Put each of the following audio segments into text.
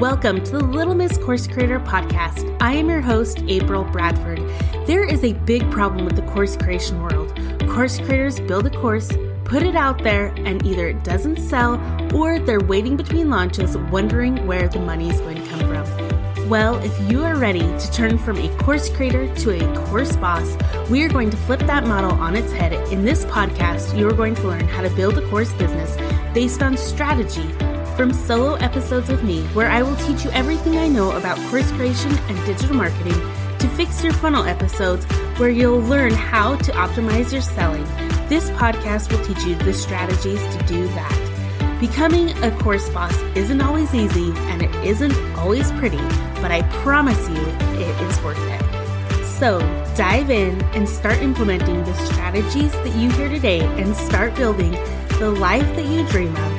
Welcome to the Little Miss Course Creator Podcast. I am your host, April Bradford. There is a big problem with the course creation world. Course creators build a course, put it out there, and either it doesn't sell or they're waiting between launches wondering where the money is going to come from. Well, if you are ready to turn from a course creator to a course boss, we are going to flip that model on its head. In this podcast, you are going to learn how to build a course business based on strategy from solo episodes with me, where I will teach you everything I know about course creation and digital marketing, to fix your funnel episodes, where you'll learn how to optimize your selling. This podcast will teach you the strategies to do that. Becoming a course boss isn't always easy and it isn't always pretty, but I promise you it is worth it. So dive in and start implementing the strategies that you hear today and start building the life that you dream of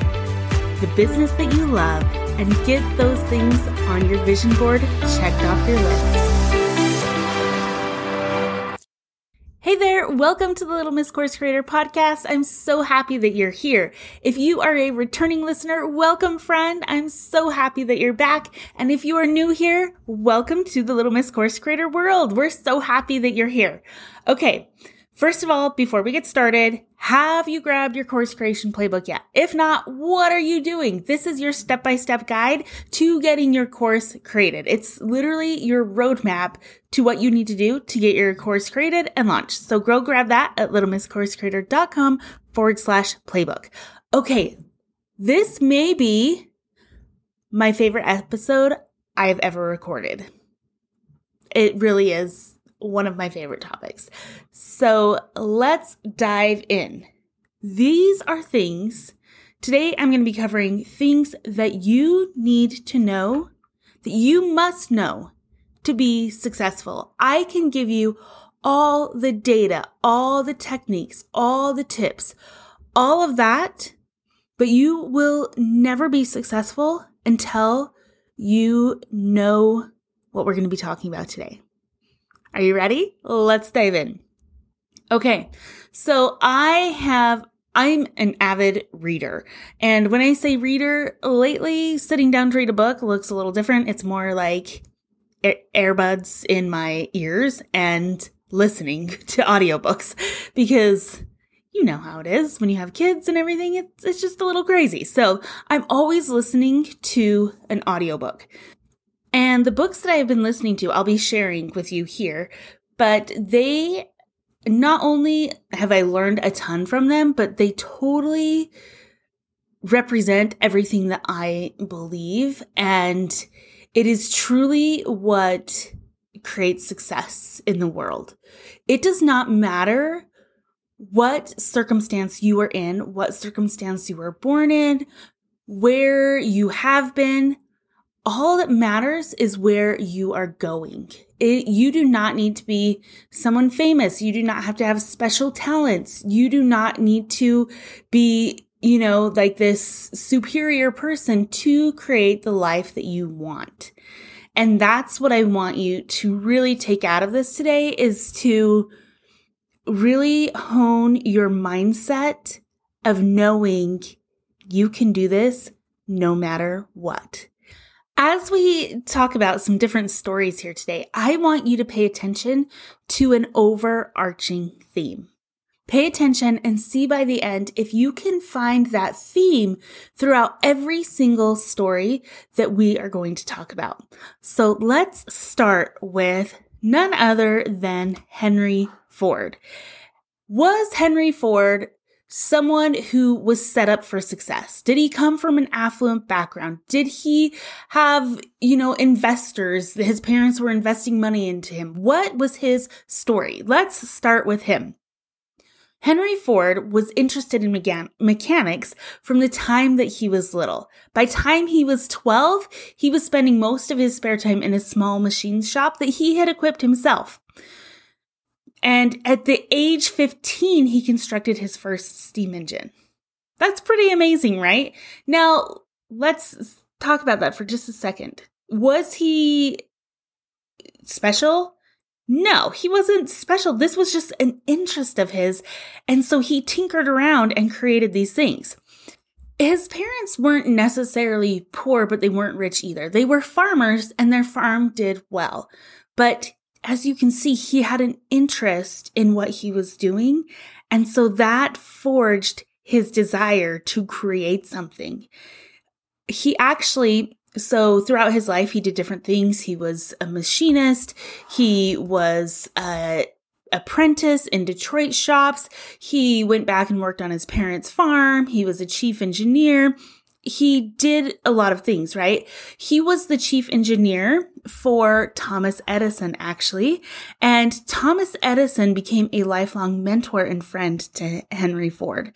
the business that you love, and get those things on your vision board checked off your list. Hey there, welcome to the Little Miss Course Creator podcast. I'm so happy that you're here. If you are a returning listener, welcome friend. I'm so happy that you're back. And if you are new here, welcome to the Little Miss Course Creator world. We're so happy that you're here. Okay. First of all, before we get started, have you grabbed your course creation playbook yet? If not, what are you doing? This is your step by step guide to getting your course created. It's literally your roadmap to what you need to do to get your course created and launched. So go grab that at littlemisscoursecreator.com forward slash playbook. Okay. This may be my favorite episode I've ever recorded. It really is one of my favorite topics. So let's dive in. These are things, today I'm going to be covering things that you need to know, that you must know to be successful. I can give you all the data, all the techniques, all the tips, all of that, but you will never be successful until you know what we're going to be talking about today. Are you ready? Let's dive in. Okay. So I have I'm an avid reader. And when I say reader, lately sitting down to read a book looks a little different. It's more like earbuds in my ears and listening to audiobooks because you know how it is when you have kids and everything. It's, it's just a little crazy. So I'm always listening to an audiobook. And the books that I have been listening to, I'll be sharing with you here, but they not only have I learned a ton from them, but they totally represent everything that I believe. And it is truly what creates success in the world. It does not matter what circumstance you are in, what circumstance you were born in, where you have been, all that matters is where you are going. It, you do not need to be someone famous. You do not have to have special talents. You do not need to be, you know, like this superior person to create the life that you want. And that's what I want you to really take out of this today is to really hone your mindset of knowing you can do this no matter what. As we talk about some different stories here today, I want you to pay attention to an overarching theme. Pay attention and see by the end if you can find that theme throughout every single story that we are going to talk about. So let's start with none other than Henry Ford. Was Henry Ford someone who was set up for success? Did he come from an affluent background? Did he have, you know, investors? His parents were investing money into him. What was his story? Let's start with him. Henry Ford was interested in mechan- mechanics from the time that he was little. By time he was 12, he was spending most of his spare time in a small machine shop that he had equipped himself. And at the age 15, he constructed his first steam engine. That's pretty amazing, right? Now, let's talk about that for just a second. Was he special? No, he wasn't special. This was just an interest of his. And so he tinkered around and created these things. his parents weren't necessarily poor, but they weren't rich either. They were farmers and their farm did well. But as you can see, he had an interest in what he was doing. And so that forged his desire to create something. He actually, so throughout his life, he did different things. He was a machinist. He was a apprentice in Detroit shops. He went back and worked on his parents' farm. He was a chief engineer. He did a lot of things, right? He was the chief engineer for Thomas Edison, actually. And Thomas Edison became a lifelong mentor and friend to Henry Ford.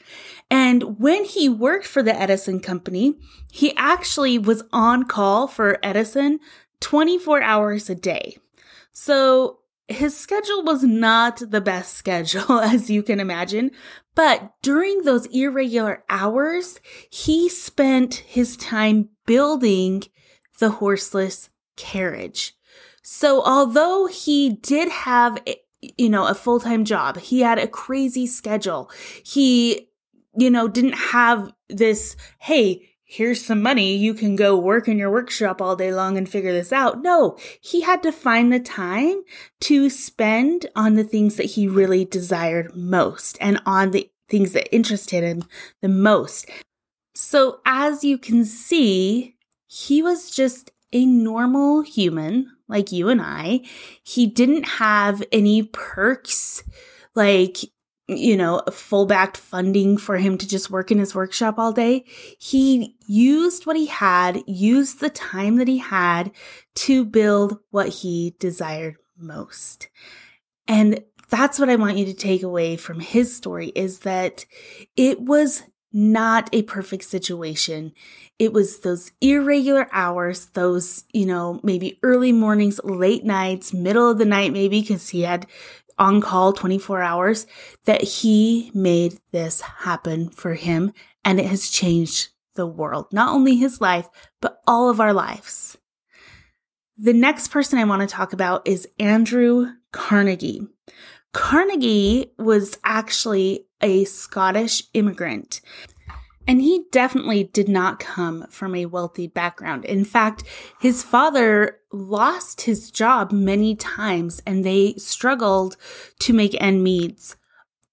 And when he worked for the Edison company, he actually was on call for Edison 24 hours a day. So his schedule was not the best schedule, as you can imagine, but during those irregular hours, he spent his time building the horseless carriage. So although he did have, eh, you know, a full-time job, he had a crazy schedule. He, you know, didn't have this, hey, here's some money, you can go work in your workshop all day long and figure this out. No, he had to find the time to spend on the things that he really desired most and on the things that interested him the most. So as you can see, he was just a normal human like you and I. He didn't have any perks like you know, full backed funding for him to just work in his workshop all day. He used what he had, used the time that he had to build what he desired most. And that's what I want you to take away from his story is that it was not a perfect situation. It was those irregular hours, those, you know, maybe early mornings, late nights, middle of the night, maybe because he had on call 24 hours, that he made this happen for him. And it has changed the world, not only his life, but all of our lives. The next person I want to talk about is Andrew Carnegie. Carnegie was actually a Scottish immigrant. And he definitely did not come from a wealthy background. In fact, his father lost his job many times and they struggled to make end meets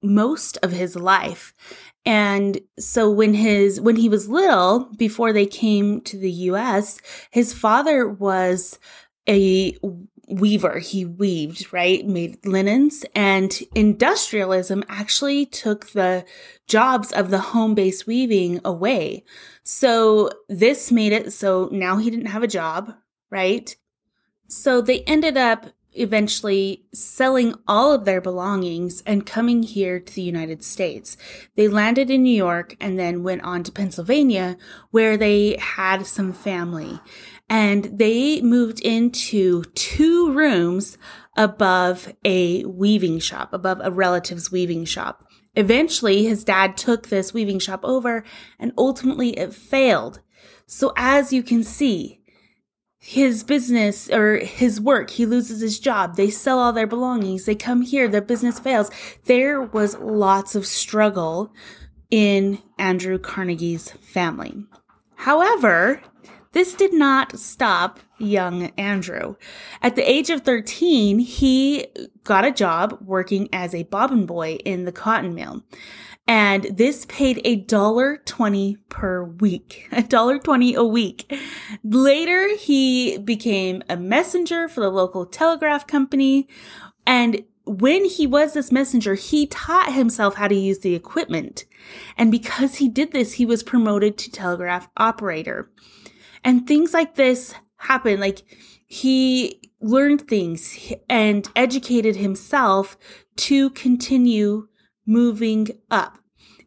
most of his life. And so when his when he was little before they came to the US, his father was a weaver. He weaved, right? Made linens and industrialism actually took the jobs of the home based weaving away. So this made it so now he didn't have a job, right? So they ended up eventually selling all of their belongings and coming here to the United States. They landed in New York and then went on to Pennsylvania where they had some family and they moved into two rooms above a weaving shop, above a relative's weaving shop. Eventually, his dad took this weaving shop over and ultimately it failed. So as you can see, his business or his work, he loses his job. They sell all their belongings. They come here. Their business fails. There was lots of struggle in Andrew Carnegie's family. However, this did not stop young Andrew. At the age of 13, he got a job working as a bobbin boy in the cotton mill. And this paid a dollar twenty per week, a dollar twenty a week. Later, he became a messenger for the local telegraph company. And when he was this messenger, he taught himself how to use the equipment. And because he did this, he was promoted to telegraph operator. And things like this happen. Like he learned things and educated himself to continue moving up.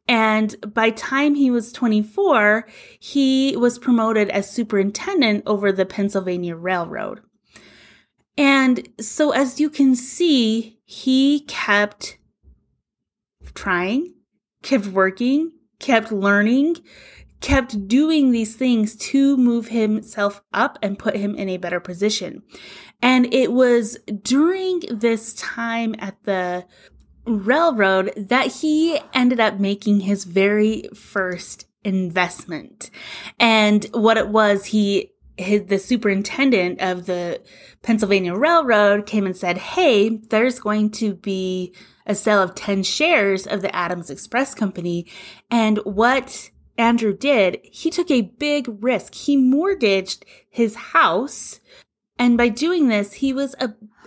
And by time he was 24, he was promoted as superintendent over the Pennsylvania Railroad. And so as you can see, he kept trying, kept working, kept learning, kept doing these things to move himself up and put him in a better position. And it was during this time at the railroad that he ended up making his very first investment. And what it was, he his, the superintendent of the Pennsylvania Railroad came and said, Hey, there's going to be a sale of 10 shares of the Adams Express Company. And what Andrew did, he took a big risk. He mortgaged his house. And by doing this, he was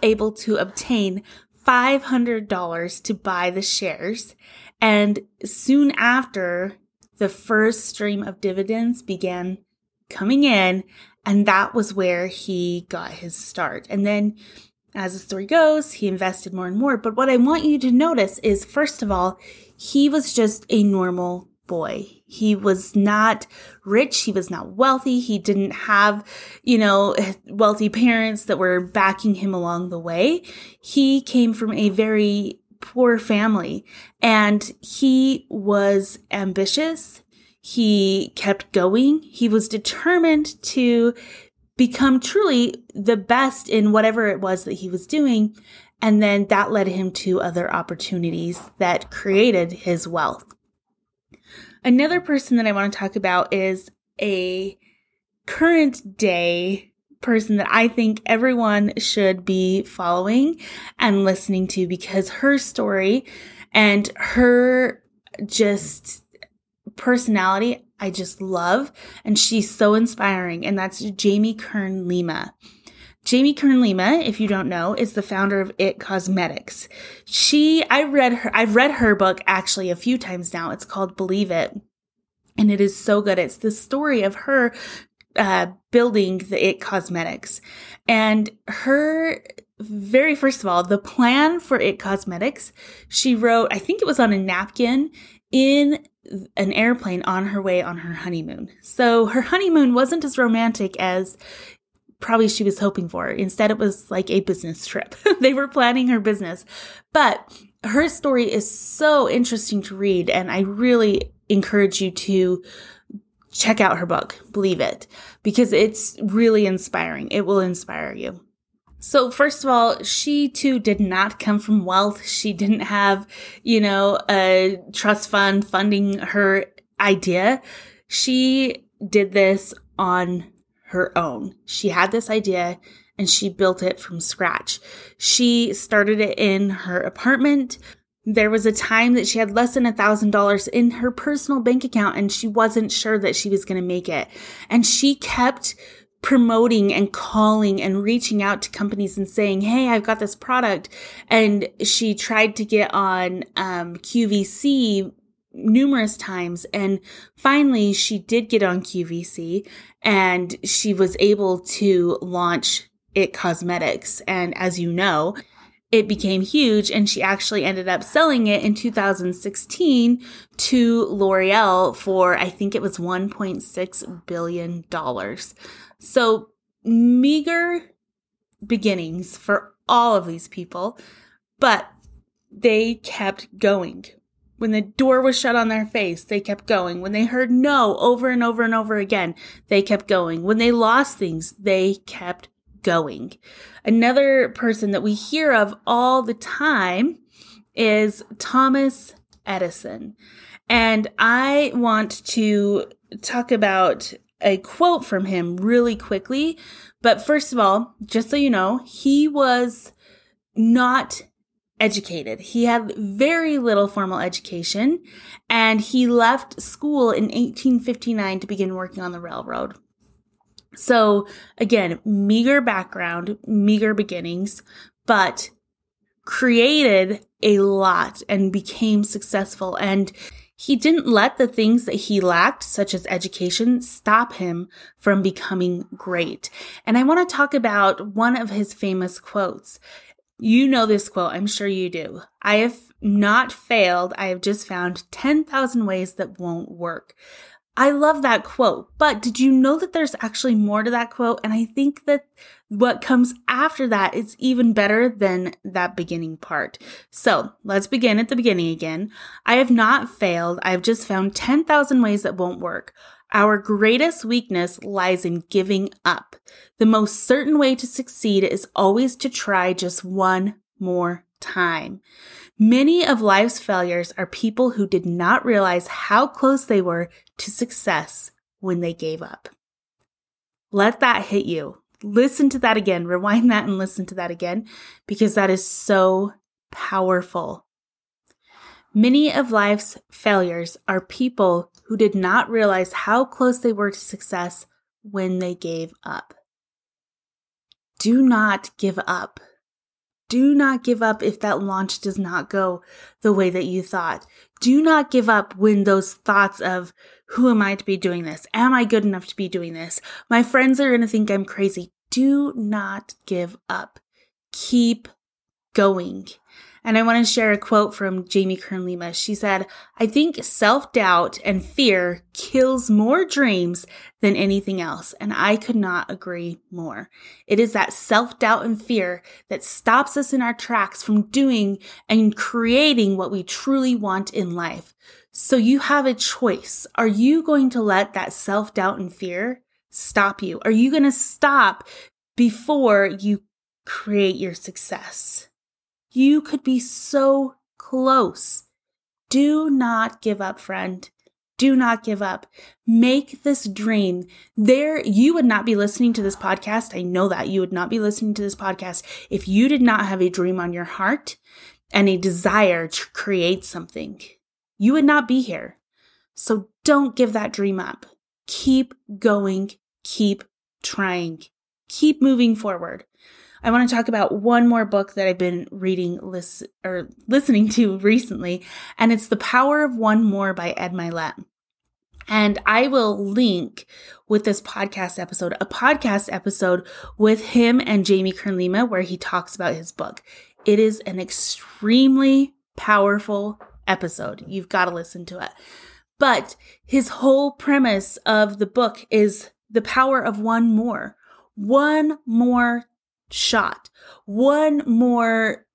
able to obtain $500 to buy the shares. And soon after, the first stream of dividends began coming in. And that was where he got his start. And then as the story goes, he invested more and more. But what I want you to notice is, first of all, he was just a normal boy. He was not rich. He was not wealthy. He didn't have, you know, wealthy parents that were backing him along the way. He came from a very poor family and he was ambitious. He kept going. He was determined to become truly the best in whatever it was that he was doing. And then that led him to other opportunities that created his wealth. Another person that I want to talk about is a current day person that I think everyone should be following and listening to because her story and her just personality I just love and she's so inspiring and that's Jamie Kern Lima. Jamie Kern Lima, if you don't know, is the founder of It Cosmetics. She, I read her, I've read her book actually a few times now. It's called Believe It. And it is so good. It's the story of her uh, building the It Cosmetics. And her very first of all, the plan for It Cosmetics, she wrote, I think it was on a napkin in an airplane on her way on her honeymoon. So her honeymoon wasn't as romantic as probably she was hoping for. Instead, it was like a business trip. they were planning her business. But her story is so interesting to read, and I really encourage you to check out her book, Believe It, because it's really inspiring. It will inspire you. So, first of all, she too did not come from wealth. She didn't have, you know, a trust fund funding her idea. She did this on her own. She had this idea and she built it from scratch. She started it in her apartment. There was a time that she had less than a thousand dollars in her personal bank account and she wasn't sure that she was going to make it. And she kept promoting and calling and reaching out to companies and saying, Hey, I've got this product. And she tried to get on, um, QVC numerous times. And finally, she did get on QVC and she was able to launch It Cosmetics. And as you know, it became huge and she actually ended up selling it in 2016 to L'Oreal for, I think it was $1.6 billion. So meager beginnings for all of these people, but they kept going. When the door was shut on their face, they kept going. When they heard no over and over and over again, they kept going. When they lost things, they kept going. Another person that we hear of all the time is Thomas Edison. And I want to talk about a quote from him really quickly. But first of all, just so you know, he was not educated. He had very little formal education and he left school in 1859 to begin working on the railroad. So again, meager background, meager beginnings, but created a lot and became successful. And he didn't let the things that he lacked, such as education, stop him from becoming great. And I want to talk about one of his famous quotes. You know this quote, I'm sure you do. I have not failed. I have just found 10,000 ways that won't work. I love that quote, but did you know that there's actually more to that quote? And I think that what comes after that is even better than that beginning part. So let's begin at the beginning again. I have not failed. I've just found 10,000 ways that won't work. Our greatest weakness lies in giving up. The most certain way to succeed is always to try just one more time. Many of life's failures are people who did not realize how close they were to success when they gave up. Let that hit you. Listen to that again. Rewind that and listen to that again because that is so powerful. Many of life's failures are people who did not realize how close they were to success when they gave up. Do not give up. Do not give up if that launch does not go the way that you thought. Do not give up when those thoughts of, who am I to be doing this? Am I good enough to be doing this? My friends are going to think I'm crazy. Do not give up. Keep going. And I want to share a quote from Jamie Kern Lima. She said, I think self doubt and fear kills more dreams than anything else. And I could not agree more. It is that self doubt and fear that stops us in our tracks from doing and creating what we truly want in life. So you have a choice. Are you going to let that self doubt and fear stop you? Are you going to stop before you create your success? You could be so close. Do not give up, friend. Do not give up. Make this dream. There, you would not be listening to this podcast. I know that you would not be listening to this podcast if you did not have a dream on your heart and a desire to create something. You would not be here. So don't give that dream up. Keep going. Keep trying. Keep moving forward. I want to talk about one more book that I've been reading list, or listening to recently, and it's The Power of One More by Ed Mylett. And I will link with this podcast episode, a podcast episode with him and Jamie Kern Lima, where he talks about his book. It is an extremely powerful episode. You've got to listen to it. But his whole premise of the book is the power of one more, one more shot, one more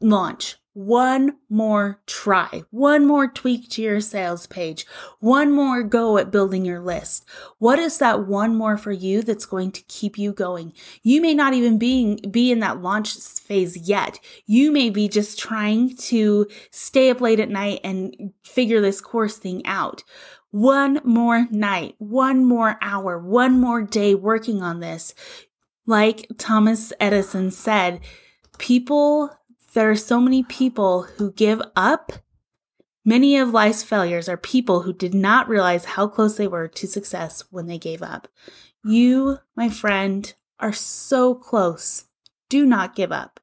launch, one more try, one more tweak to your sales page, one more go at building your list. What is that one more for you that's going to keep you going? You may not even be, be in that launch phase yet. You may be just trying to stay up late at night and figure this course thing out. One more night, one more hour, one more day working on this. Like Thomas Edison said, people, there are so many people who give up. Many of life's failures are people who did not realize how close they were to success when they gave up. You, my friend, are so close. Do not give up.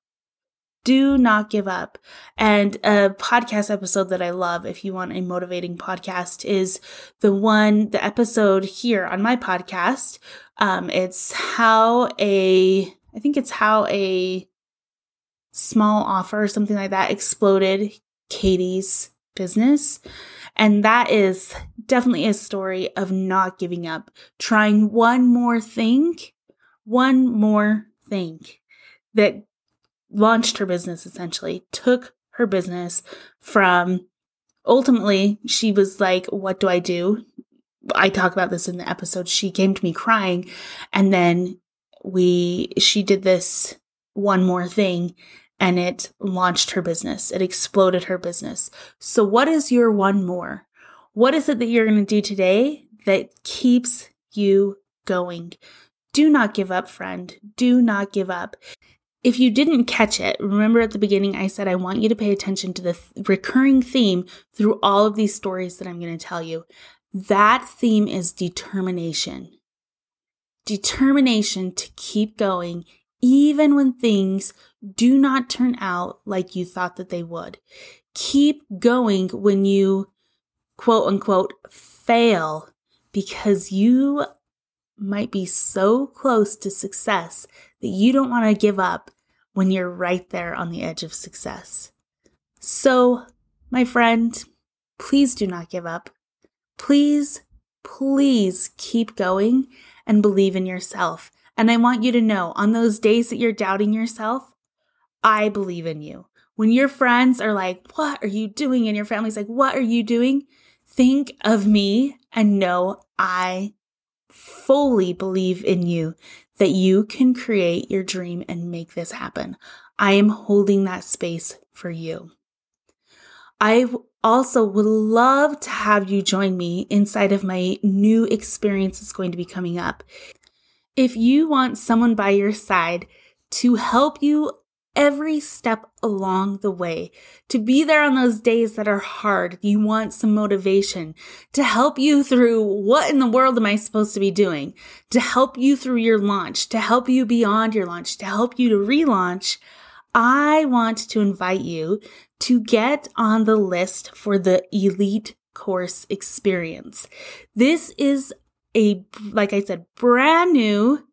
Do not give up. And a podcast episode that I love, if you want a motivating podcast, is the one, the episode here on my podcast. Um, it's how a, I think it's how a small offer or something like that exploded Katie's business. And that is definitely a story of not giving up, trying one more thing, one more thing that launched her business essentially, took her business from ultimately she was like, What do I do? I talk about this in the episode. She came to me crying and then we she did this one more thing and it launched her business. It exploded her business. So what is your one more? What is it that you're going to do today that keeps you going? Do not give up, friend. Do not give up. If you didn't catch it, remember at the beginning I said I want you to pay attention to the th- recurring theme through all of these stories that I'm going to tell you. That theme is determination. Determination to keep going even when things do not turn out like you thought that they would. Keep going when you quote unquote fail because you might be so close to success that you don't want to give up when you're right there on the edge of success. So, my friend, please do not give up. Please, please keep going and believe in yourself. And I want you to know on those days that you're doubting yourself, I believe in you. When your friends are like, What are you doing? And your family's like, What are you doing? Think of me and know I fully believe in you that you can create your dream and make this happen. I am holding that space for you. I also would love to have you join me inside of my new experience that's going to be coming up. If you want someone by your side to help you every step along the way, to be there on those days that are hard, you want some motivation to help you through what in the world am I supposed to be doing, to help you through your launch, to help you beyond your launch, to help you to relaunch. I want to invite you to get on the list for the elite course experience. This is a, like I said, brand new,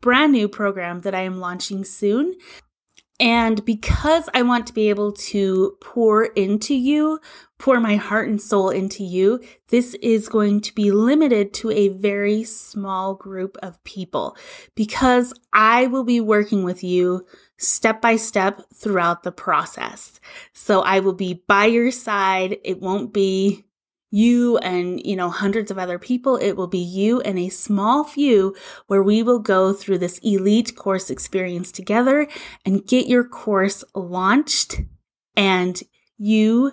brand new program that I am launching soon. And because I want to be able to pour into you, pour my heart and soul into you, this is going to be limited to a very small group of people because I will be working with you step by step throughout the process. So I will be by your side. It won't be you and, you know, hundreds of other people. It will be you and a small few where we will go through this elite course experience together and get your course launched and you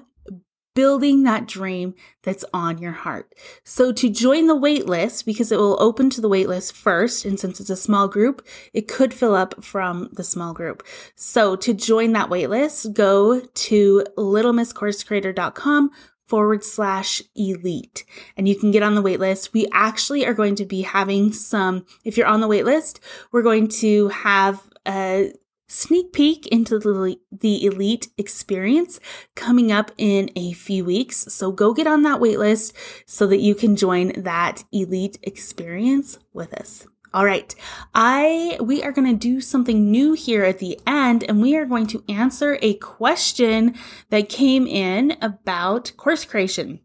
building that dream that's on your heart. So to join the waitlist, because it will open to the waitlist first, and since it's a small group, it could fill up from the small group. So to join that waitlist, go to littlemisscoursecreator.com forward slash elite and you can get on the wait list. We actually are going to be having some, if you're on the wait list, we're going to have a sneak peek into the, the elite experience coming up in a few weeks. So go get on that wait list so that you can join that elite experience with us. All right. I we are going to do something new here at the end and we are going to answer a question that came in about course creation.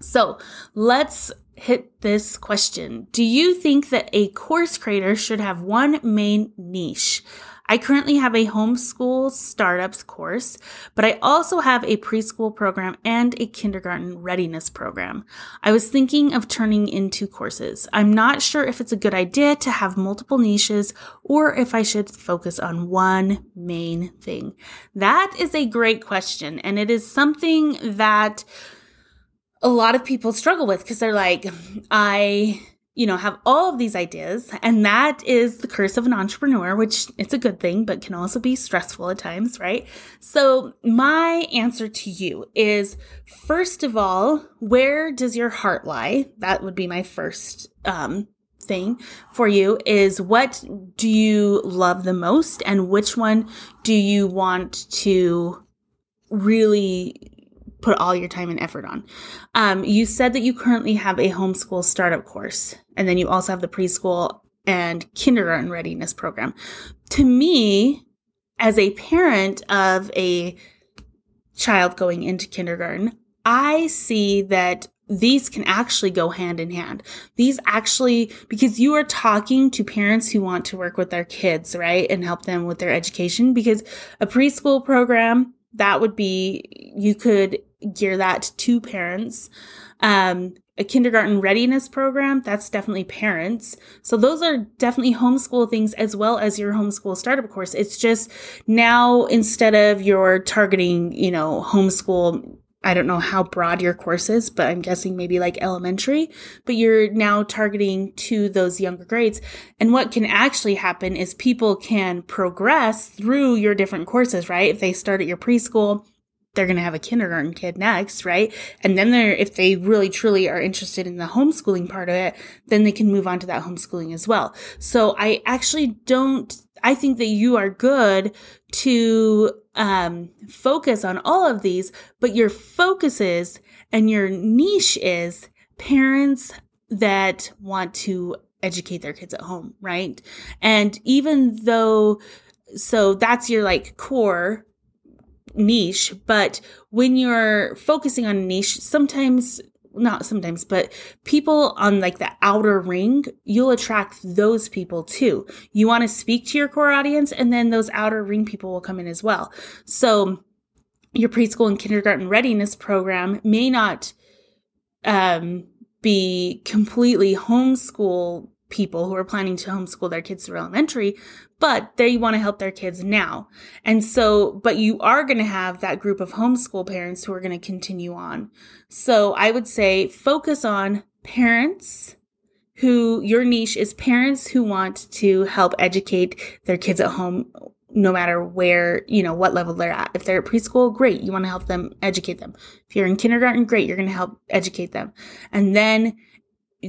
So, let's hit this question. Do you think that a course creator should have one main niche? I currently have a homeschool startups course, but I also have a preschool program and a kindergarten readiness program. I was thinking of turning into courses. I'm not sure if it's a good idea to have multiple niches or if I should focus on one main thing. That is a great question, and it is something that a lot of people struggle with because they're like, I you know, have all of these ideas. And that is the curse of an entrepreneur, which it's a good thing, but can also be stressful at times, right? So my answer to you is first of all, where does your heart lie? That would be my first, um, thing for you is what do you love the most and which one do you want to really put all your time and effort on. Um, you said that you currently have a homeschool startup course, and then you also have the preschool and kindergarten readiness program. To me, as a parent of a child going into kindergarten, I see that these can actually go hand in hand. These actually, because you are talking to parents who want to work with their kids, right? And help them with their education because a preschool program, that would be, you could gear that to parents. Um, a kindergarten readiness program, that's definitely parents. So those are definitely homeschool things as well as your homeschool startup course. It's just now instead of your targeting, you know, homeschool I don't know how broad your course is, but I'm guessing maybe like elementary, but you're now targeting to those younger grades. And what can actually happen is people can progress through your different courses, right? If they start at your preschool, they're going to have a kindergarten kid next, right? And then they're, if they really truly are interested in the homeschooling part of it, then they can move on to that homeschooling as well. So I actually don't, I think that you are good to um, focus on all of these, but your focus is and your niche is parents that want to educate their kids at home, right? And even though, so that's your like core niche, but when you're focusing on niche, sometimes not sometimes, but people on like the outer ring, you'll attract those people too. You want to speak to your core audience and then those outer ring people will come in as well. So your preschool and kindergarten readiness program may not um, be completely homeschool people who are planning to homeschool their kids through elementary, but they want to help their kids now. And so, but you are going to have that group of homeschool parents who are going to continue on. So I would say focus on parents who your niche is parents who want to help educate their kids at home no matter where, you know, what level they're at. If they're at preschool, great. You want to help them educate them. If you're in kindergarten, great. You're going to help educate them. And then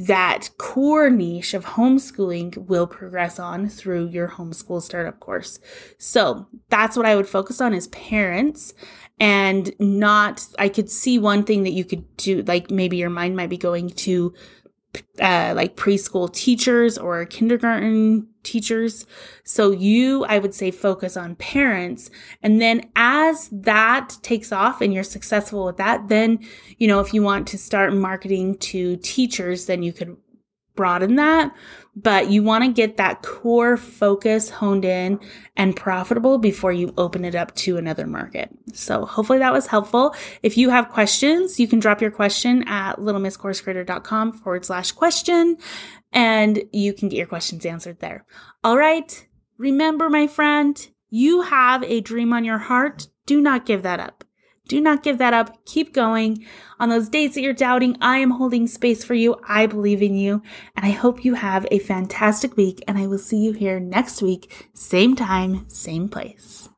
that core niche of homeschooling will progress on through your homeschool startup course. So that's what I would focus on is parents and not, I could see one thing that you could do, like maybe your mind might be going to uh, like preschool teachers or kindergarten teachers. So you, I would say, focus on parents. And then as that takes off and you're successful with that, then, you know, if you want to start marketing to teachers, then you could broaden that, but you want to get that core focus honed in and profitable before you open it up to another market. So hopefully that was helpful. If you have questions, you can drop your question at littlemisscoursecreator.com forward slash question and you can get your questions answered there. All right. Remember, my friend, you have a dream on your heart. Do not give that up. Do not give that up. Keep going. On those days that you're doubting, I am holding space for you. I believe in you. And I hope you have a fantastic week. And I will see you here next week, same time, same place.